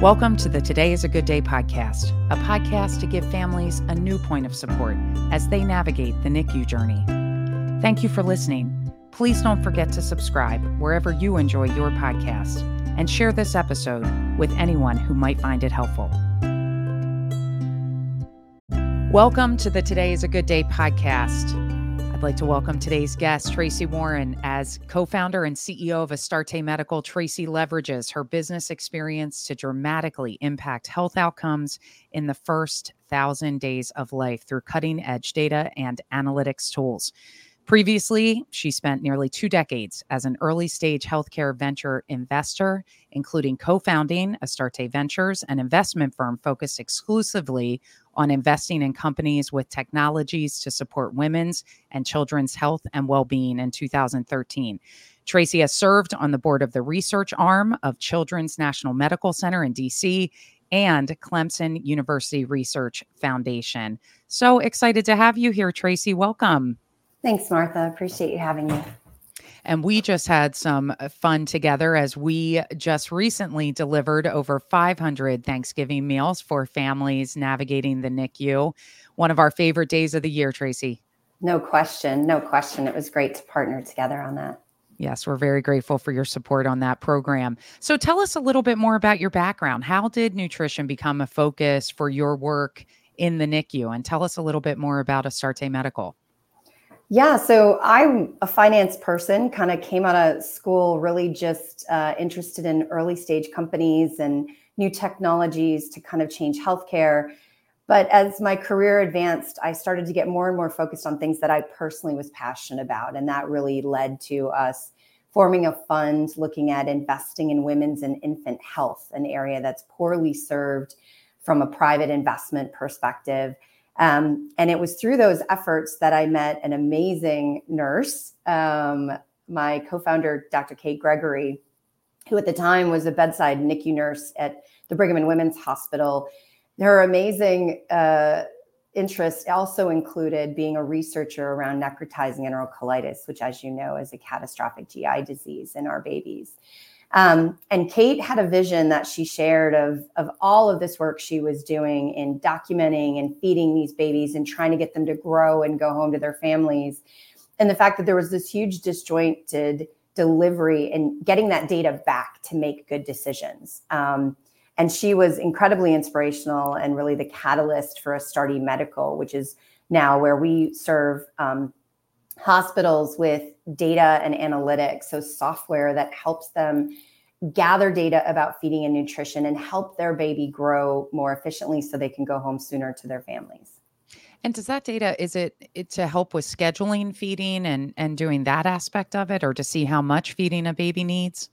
Welcome to the Today is a Good Day podcast, a podcast to give families a new point of support as they navigate the NICU journey. Thank you for listening. Please don't forget to subscribe wherever you enjoy your podcast and share this episode with anyone who might find it helpful. Welcome to the Today is a Good Day podcast. I'd like to welcome today's guest, Tracy Warren. As co founder and CEO of Astarte Medical, Tracy leverages her business experience to dramatically impact health outcomes in the first thousand days of life through cutting edge data and analytics tools. Previously, she spent nearly two decades as an early stage healthcare venture investor, including co founding Astarte Ventures, an investment firm focused exclusively on investing in companies with technologies to support women's and children's health and well being in 2013. Tracy has served on the board of the research arm of Children's National Medical Center in DC and Clemson University Research Foundation. So excited to have you here, Tracy. Welcome. Thanks, Martha. Appreciate you having me. And we just had some uh, fun together as we just recently delivered over 500 Thanksgiving meals for families navigating the NICU. One of our favorite days of the year, Tracy. No question. No question. It was great to partner together on that. Yes, we're very grateful for your support on that program. So tell us a little bit more about your background. How did nutrition become a focus for your work in the NICU? And tell us a little bit more about Astarte Medical. Yeah, so I'm a finance person, kind of came out of school really just uh, interested in early stage companies and new technologies to kind of change healthcare. But as my career advanced, I started to get more and more focused on things that I personally was passionate about. And that really led to us forming a fund looking at investing in women's and infant health, an area that's poorly served from a private investment perspective. Um, and it was through those efforts that I met an amazing nurse, um, my co founder, Dr. Kate Gregory, who at the time was a bedside NICU nurse at the Brigham and Women's Hospital. Her amazing uh, interest also included being a researcher around necrotizing enterocolitis, which, as you know, is a catastrophic GI disease in our babies. Um, and Kate had a vision that she shared of, of all of this work she was doing in documenting and feeding these babies and trying to get them to grow and go home to their families. And the fact that there was this huge disjointed delivery and getting that data back to make good decisions. Um, and she was incredibly inspirational and really the catalyst for Astarte Medical, which is now where we serve um, hospitals with data and analytics, so software that helps them gather data about feeding and nutrition and help their baby grow more efficiently so they can go home sooner to their families. And does that data is it, it to help with scheduling feeding and and doing that aspect of it or to see how much feeding a baby needs?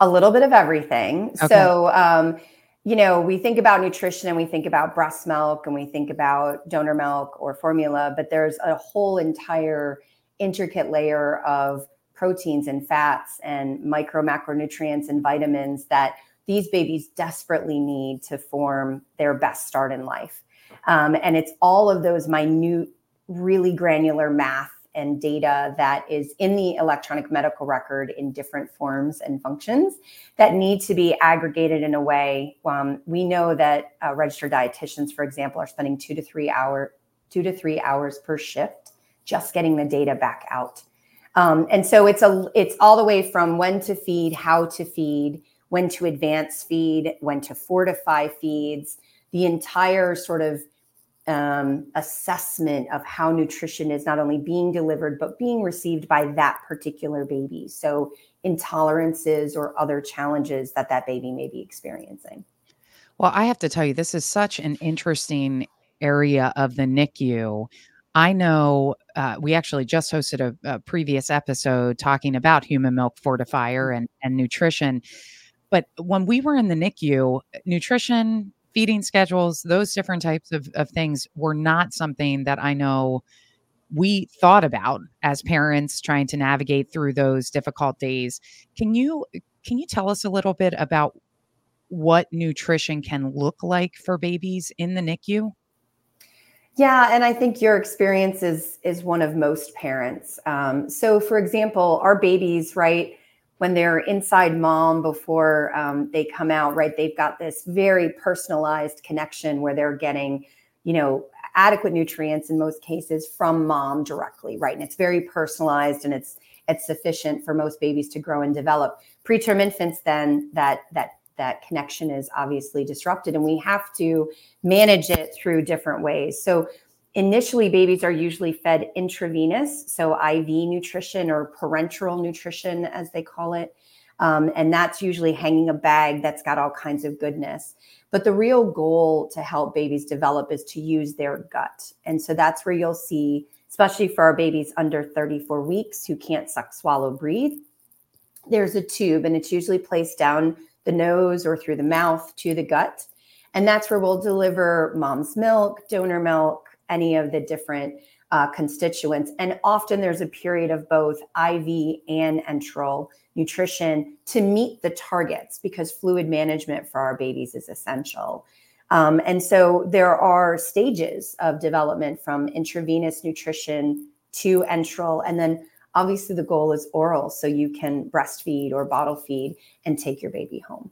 A little bit of everything. Okay. So um, you know, we think about nutrition and we think about breast milk and we think about donor milk or formula, but there's a whole entire intricate layer of proteins and fats and micro macronutrients and vitamins that these babies desperately need to form their best start in life. Um, and it's all of those minute, really granular math and data that is in the electronic medical record in different forms and functions that need to be aggregated in a way. Um, we know that uh, registered dietitians, for example, are spending two to three hour, two to three hours per shift just getting the data back out. Um, and so it's a it's all the way from when to feed, how to feed, when to advance feed, when to fortify feeds, the entire sort of um, assessment of how nutrition is not only being delivered but being received by that particular baby. So intolerances or other challenges that that baby may be experiencing. Well, I have to tell you, this is such an interesting area of the NICU I know uh, we actually just hosted a, a, previous episode talking about human milk fortifier mm. and, and nutrition. But when we were in the NICU, nutrition, feeding schedules, those different types of, of things were not something that I know we thought about as parents trying to navigate through those difficult days. Can you can you tell us a little bit about what nutrition can look like for babies in the NICU? Yeah, and I think your experience is is one of most parents. Um, so, for example, our babies, right? when they're inside mom before um, they come out, right? They've got this very personalized connection where they're getting, you know, adequate nutrients in most cases from mom directly, right? And it's very personalized and it's it's sufficient for most babies to grow and develop. Preterm infants, then that that that connection is obviously disrupted, and we have to manage it through different ways. So initially babies are usually fed intravenous so iv nutrition or parenteral nutrition as they call it. Um, and that's usually hanging a bag that's got all kinds of goodness. But the real goal to help babies develop is to use their gut. And so that's where you'll see especially for our babies under 34 weeks who can't suck swallow breathe there's a tube and it's usually placed down the nose or through the mouth to the gut and that's where we'll deliver mom's milk donor milk any of the different uh, constituents. And often there's a period of both IV and enteral nutrition to meet the targets because fluid management for our babies is essential. Um, and so there are stages of development from intravenous nutrition to enteral. And then obviously the goal is oral, so you can breastfeed or bottle feed and take your baby home.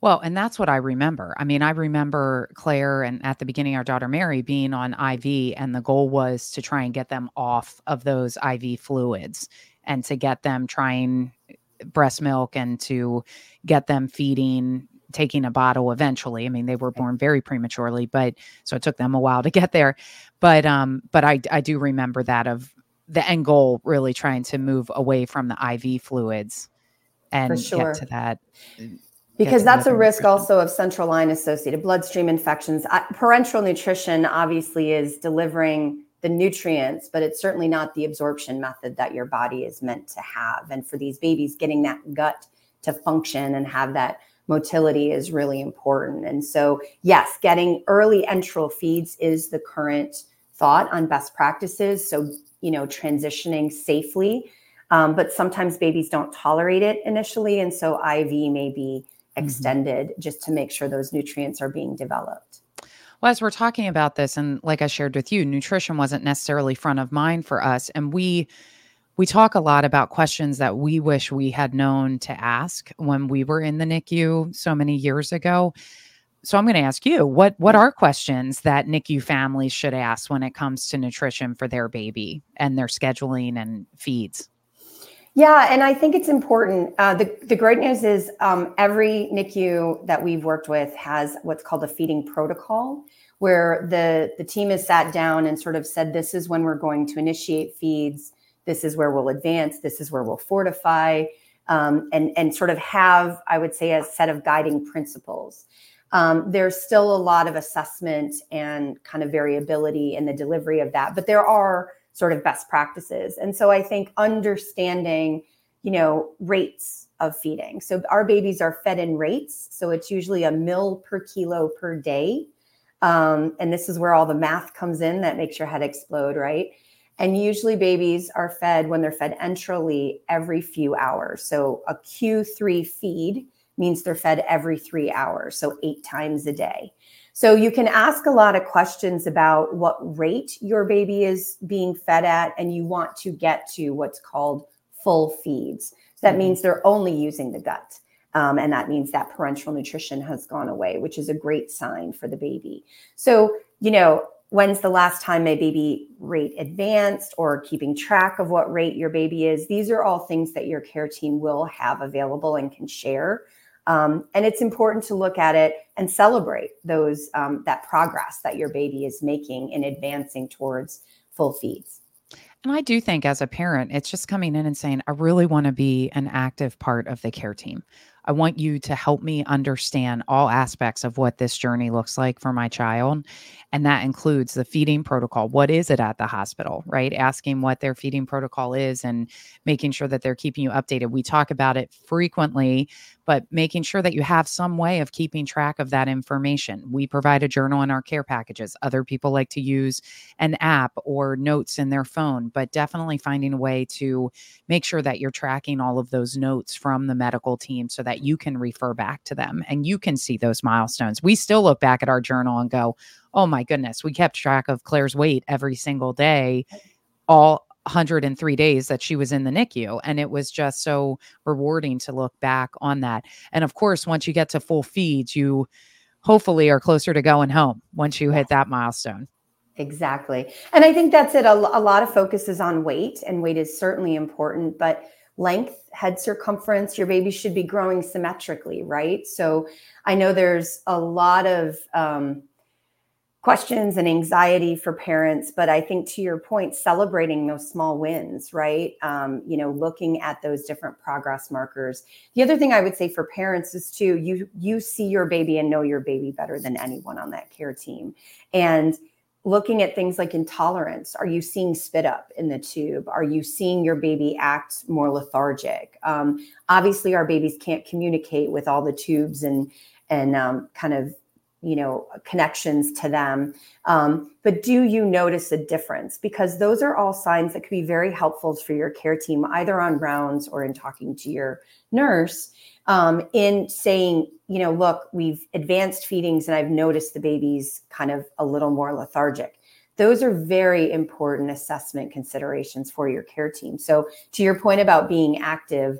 Well, and that's what I remember. I mean, I remember Claire and at the beginning, our daughter Mary being on IV, and the goal was to try and get them off of those IV fluids and to get them trying breast milk and to get them feeding taking a bottle eventually. I mean, they were born very prematurely, but so it took them a while to get there. But um, but I I do remember that of the end goal really trying to move away from the IV fluids and sure. get to that because that's a risk also of central line associated bloodstream infections. parenteral nutrition obviously is delivering the nutrients, but it's certainly not the absorption method that your body is meant to have. And for these babies, getting that gut to function and have that motility is really important. And so, yes, getting early enteral feeds is the current thought on best practices. So, you know, transitioning safely. Um, but sometimes babies don't tolerate it initially. And so, IV may be Mm-hmm. extended mm-hmm. just to make sure those nutrients are being developed. Well, as we're talking about this, and like I shared with you, nutrition wasn't necessarily front of mind for us. And we we talk a lot about questions that we wish we had known to ask when we were in the NICU so many years ago. So I'm going to ask you, what what are questions that NICU families should ask when it comes to nutrition for their baby and their scheduling and feeds? Yeah, and I think it's important. Uh, the, the great news is um, every NICU that we've worked with has what's called a feeding protocol, where the, the team has sat down and sort of said, this is when we're going to initiate feeds, this is where we'll advance, this is where we'll fortify, um, and, and sort of have, I would say, a set of guiding principles. Um, there's still a lot of assessment and kind of variability in the delivery of that, but there are sort of best practices. And so I think understanding, you know, rates of feeding. So our babies are fed in rates. So it's usually a mill per kilo per day. Um, and this is where all the math comes in that makes your head explode, right? And usually babies are fed when they're fed enterally every few hours. So a Q3 feed means they're fed every three hours, so eight times a day. So you can ask a lot of questions about what rate your baby is being fed at, and you want to get to what's called full feeds. So that mm-hmm. means they're only using the gut. Um, and that means that parenteral nutrition has gone away, which is a great sign for the baby. So, you know, when's the last time my baby rate advanced or keeping track of what rate your baby is? These are all things that your care team will have available and can share. Um, and it's important to look at it and celebrate those um, that progress that your baby is making in advancing towards full feeds. And I do think as a parent, it's just coming in and saying, I really want to be an active part of the care team. I want you to help me understand all aspects of what this journey looks like for my child. And that includes the feeding protocol. What is it at the hospital, right? Asking what their feeding protocol is and making sure that they're keeping you updated. We talk about it frequently but making sure that you have some way of keeping track of that information. We provide a journal in our care packages. Other people like to use an app or notes in their phone, but definitely finding a way to make sure that you're tracking all of those notes from the medical team so that you can refer back to them and you can see those milestones. We still look back at our journal and go, oh my goodness, we kept track of Claire's weight every single day all 103 days that she was in the NICU. And it was just so rewarding to look back on that. And of course, once you get to full feeds, you hopefully are closer to going home once you hit that milestone. Exactly. And I think that's it. A, a lot of focus is on weight, and weight is certainly important, but length, head circumference, your baby should be growing symmetrically, right? So I know there's a lot of, um, questions and anxiety for parents but i think to your point celebrating those small wins right? Um, you know looking at those different progress markers. The other thing i would say for parents is too you you see your baby and know your baby better than anyone on that care team. And looking at things like intolerance are you seeing spit up in the tube? Are you seeing your baby act more lethargic? Um, obviously our babies can't communicate with all the tubes and and um, kind of you know connections to them. Um, but do you notice a difference? Because those are all signs that could be very helpful for your care team either on rounds or in talking to your nurse um, in saying you know look we've advanced feedings and i've noticed the baby's kind of a little more lethargic. Those are very important assessment considerations for your care team. So to your point about being active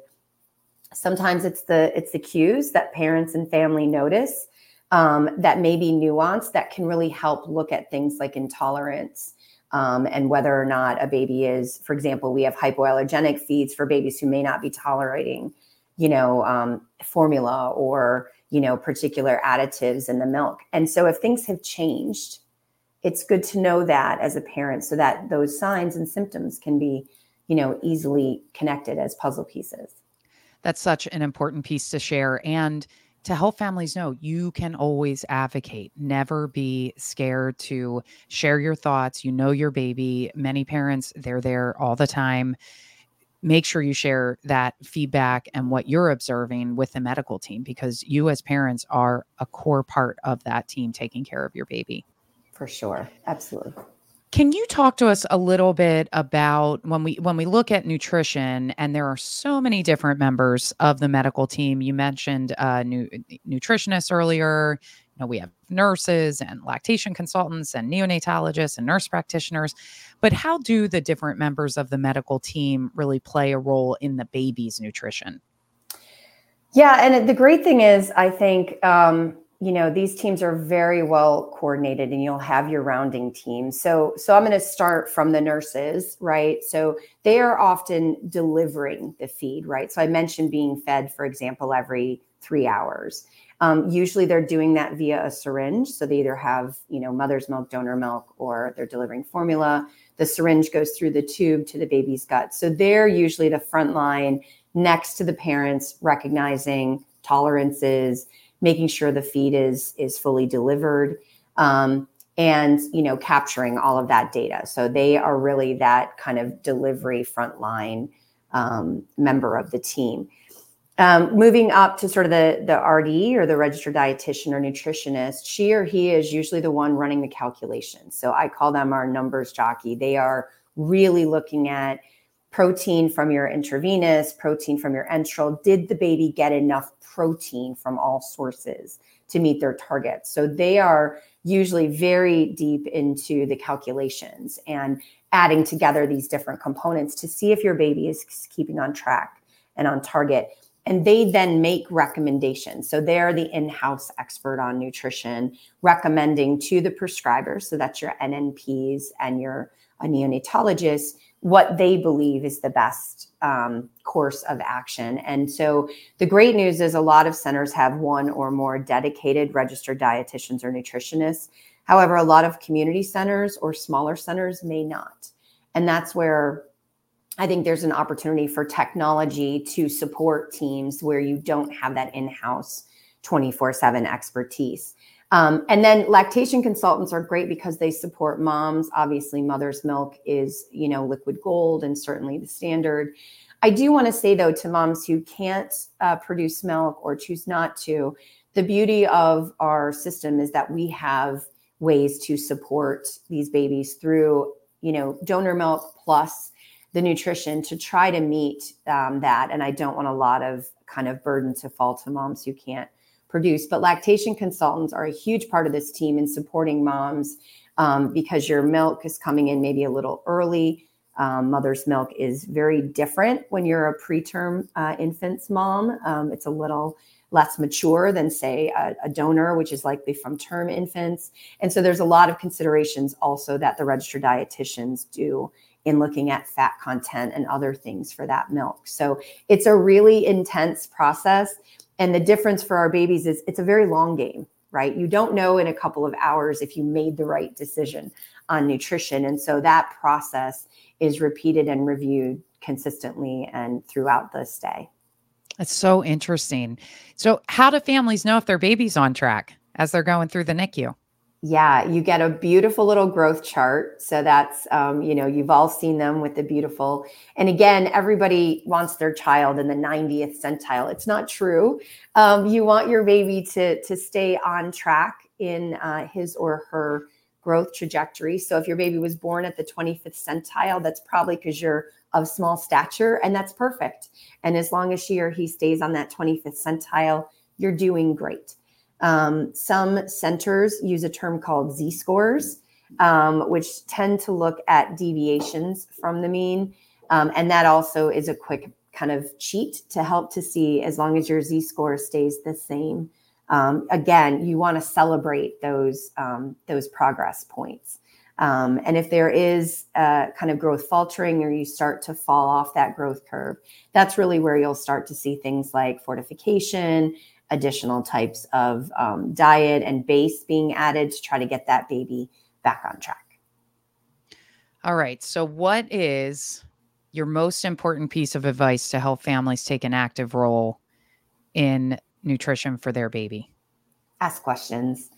sometimes it's the it's the cues that parents and family notice um, that may be nuanced that can really help look at things like intolerance um, and whether or not a baby is, for example, we have hypoallergenic feeds for babies who may not be tolerating, you know, um, formula or you know particular additives in the milk. And so, if things have changed, it's good to know that as a parent, so that those signs and symptoms can be, you know, easily connected as puzzle pieces. That's such an important piece to share and to help families know you can always advocate. Never be scared to share your thoughts. You know your baby. Many parents, they're there all the time. Make sure you share that feedback and what you're observing with the medical team because you, as parents, are a core part of that team taking care of your baby. For sure. Absolutely. Can you talk to us a little bit about when we when we look at nutrition and there are so many different members of the medical team? You mentioned uh, nu- nutritionists earlier. You know, we have nurses and lactation consultants and neonatologists and nurse practitioners. But how do the different members of the medical team really play a role in the baby's nutrition? Yeah, and the great thing is, I think um, you know these teams are very well coordinated and you'll have your rounding team. So so i'm going to start from the nurses right? So they are often delivering the feed right? So i mentioned being fed for example every three hours. Um, usually they're doing that via a syringe. So they either have you know mother's milk donor milk or they're delivering formula. The syringe goes through the tube to the baby's gut. So they're usually the front line next to the parents recognizing tolerances making sure the feed is is fully delivered um, and you know capturing all of that data. So they are really that kind of delivery frontline um, member of the team. Um, moving up to sort of the the rd or the registered dietitian or nutritionist she or he is usually the one running the calculations. So i call them our numbers jockey. They are really looking at protein from your intravenous, protein from your enteral. Did the baby get enough protein from all sources to meet their targets? So they are usually very deep into the calculations and adding together these different components to see if your baby is keeping on track and on target. And they then make recommendations. So they're the in house expert on nutrition, recommending to the prescriber. So that's your NNPs and your a neonatologist what they believe is the best um, course of action. And so the great news is a lot of centers have one or more dedicated registered dietitians or nutritionists. However, a lot of community centers or smaller centers may not. And that's where I think there's an opportunity for technology to support teams where you don't have that in house 24 7 expertise. Um, and then lactation consultants are great because they support moms. Obviously, mother's milk is, you know, liquid gold and certainly the standard. I do want to say though to moms who can't uh, produce milk or choose not to, the beauty of our system is that we have ways to support these babies through, you know, donor milk plus the nutrition to try to meet um, that. And I don't want a lot of kind of burden to fall to moms who can't produce. But lactation consultants are a huge part of this team in supporting moms um, because your milk is coming in maybe a little early. um, mother's milk is very different when you're a preterm uh, infant's mom. Um, it's a little less mature than, say, a, a, donor, which is likely from term infants. And so there's a lot of considerations also that the registered dietitians do in looking at fat content and other things for that milk. So it's a really intense process. And the difference for our babies is it's a very long game, right? You don't know in a couple of hours if you made the right decision on nutrition. And so that process is repeated and reviewed consistently and throughout the stay. That's so interesting. So, how do families know if their baby's on track as they're going through the NICU? Yeah, you get a beautiful little growth chart. So that's, um, you know, you've all seen them with the beautiful. And again, everybody wants their child in the 90th centile. It's not true. Um, you want your baby to to stay on track in uh, his or her growth trajectory. So if your baby was born at the 25th centile, that's probably because you're of small stature, and that's perfect. And as long as she or he stays on that 25th centile, you're doing great. Um, some centers use a term called Z scores, um, which tend to look at deviations from the mean. Um, and that also is a quick kind of cheat to help to see as long as your Z score stays the same. Um, again, you want to celebrate those um, those progress points. Um, and if there is a kind of growth faltering or you start to fall off that growth curve, that's really where you'll start to see things like fortification, additional types of um, diet and base being added to try to get that baby back on track. All right. So, what is your most important piece of advice to help families take an active role in nutrition for their baby? Ask questions.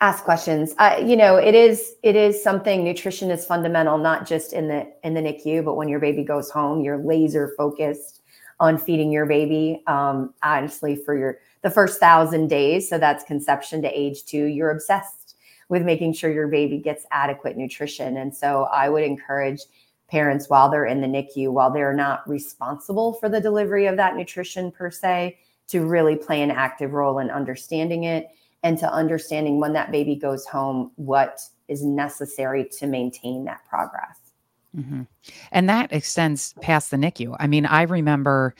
Ask questions. Uh, you know, it is it is something. Nutrition is fundamental, not just in the in the NICU, but when your baby goes home, you're laser focused on feeding your baby. Um, honestly, for your the first thousand days, so that's conception to age two, you're obsessed with making sure your baby gets adequate nutrition. And so, I would encourage parents while they're in the NICU, while they're not responsible for the delivery of that nutrition per se, to really play an active role in understanding it and to understanding when that baby goes home what is necessary to maintain that progress. Mm-hmm. And that extends past the NICU. I mean, I remember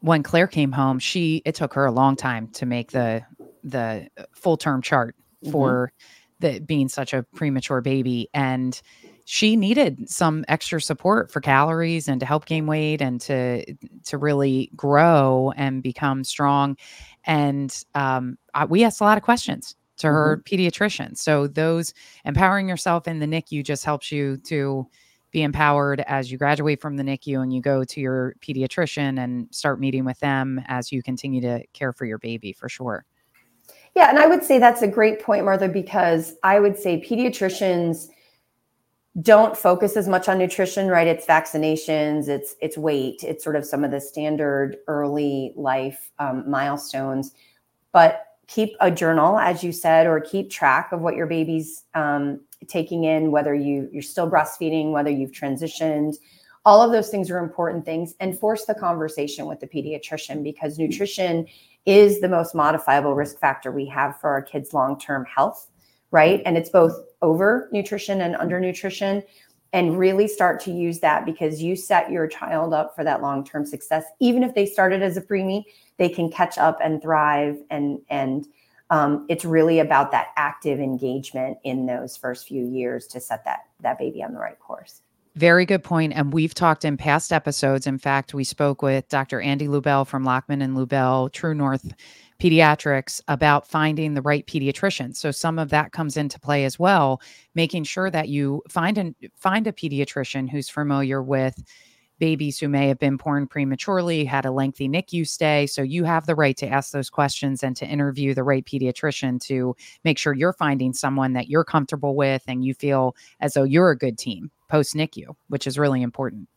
when Claire came home, she it took her a long time to make the the full term chart mm-hmm. for the being such a premature baby and she needed some extra support for calories and to help gain weight and to to really grow and become strong and um, I, we asked a lot of questions to her mm-hmm. pediatrician so those empowering yourself in the nicu just helps you to be empowered as you graduate from the nicu and you go to your pediatrician and start meeting with them as you continue to care for your baby for sure. Yeah and i would say that's a great point martha because i would say pediatricians don't focus as much on nutrition right? It's vaccinations it's it's weight it's sort of some of the standard early life um, milestones. But keep a journal as you said or keep track of what your baby's um, taking in whether you you're still breastfeeding whether you've transitioned all of those things are important things and force the conversation with the pediatrician because nutrition is the most modifiable risk factor we have for our kids long-term health right? And it's both over nutrition and under nutrition. And really start to use that because you set your child up for that long term success. Even if they started as a preemie, they can catch up and thrive. And and um, it's really about that active engagement in those first few years to set that that baby on the right course. Very good point. And we've talked in past episodes. In fact, we spoke with Dr. Andy Lubell from Lockman and Lubell, True North pediatrics about finding the right pediatrician. So some of that comes into play as well, making sure that you find and find a pediatrician who's familiar with babies who may have been born prematurely, had a lengthy NICU stay. So you have the right to ask those questions and to interview the right pediatrician to make sure you're finding someone that you're comfortable with and you feel as though you're a good team post NICU, which is really important.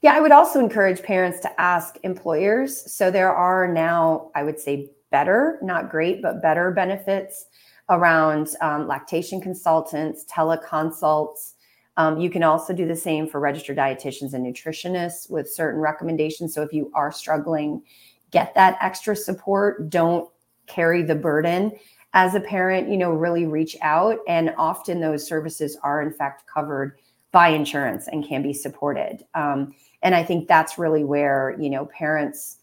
Yeah, I would also encourage parents to ask employers. So there are now, I would say, better, not great, but better benefits around um, lactation consultants, teleconsults. Um, you can also do the same for registered dietitians and nutritionists with certain recommendations. So if you are struggling, get that extra support. Don't carry the burden. As a parent, you know, really reach out. And often those services are, in fact, covered by insurance and can be supported. Um, and I think that's really where you know parents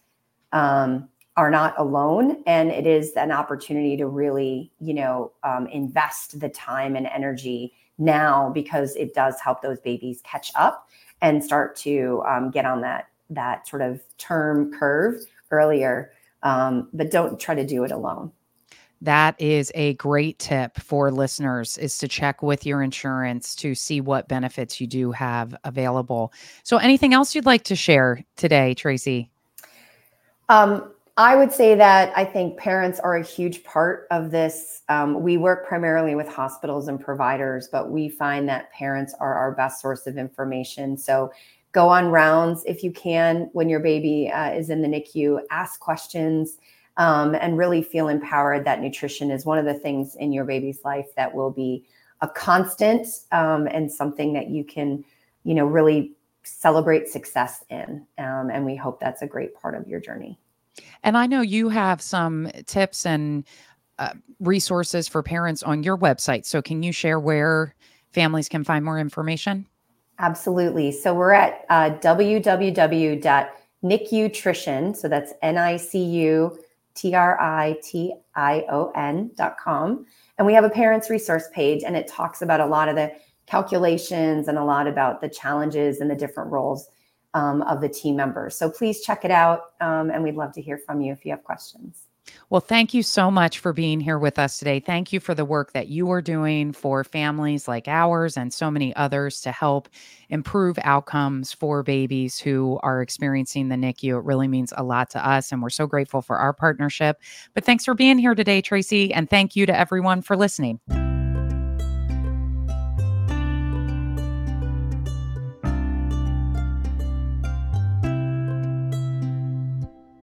um, are not alone, and it is an opportunity to really you know um, invest the time and energy now because it does help those babies catch up and start to um, get on that that sort of term curve earlier. Um, but don't try to do it alone. That is a great tip for listeners is to check with your insurance to see what benefits you do have available. So anything else you'd like to share today, Tracy? Um, I would say that I think parents are a huge part of this. Um, we work primarily with hospitals and providers, but we find that parents are our best source of information. So go on rounds if you can when your baby uh, is in the NICU, ask questions um, and really feel empowered that nutrition is one of the things in your baby's life that will be a constant um, and something that you can, you know, really celebrate success in. Um, and we hope that's a great part of your journey. And I know you have some tips and uh, resources for parents on your website. So can you share where families can find more information? Absolutely. So we're at uh, www.nicutrition. So that's N I C U T R I T I O N dot com. And we have a parents resource page, and it talks about a lot of the calculations and a lot about the challenges and the different roles um, of the team members. So please check it out. Um, and we'd love to hear from you if you have questions. Well, thank you so much for being here with us today. Thank you for the work that you are doing for families like ours and so many others to help improve outcomes for babies who are experiencing the NICU. It really means a lot to us, and we're so grateful for our partnership. But thanks for being here today, Tracy, and thank you to everyone for listening.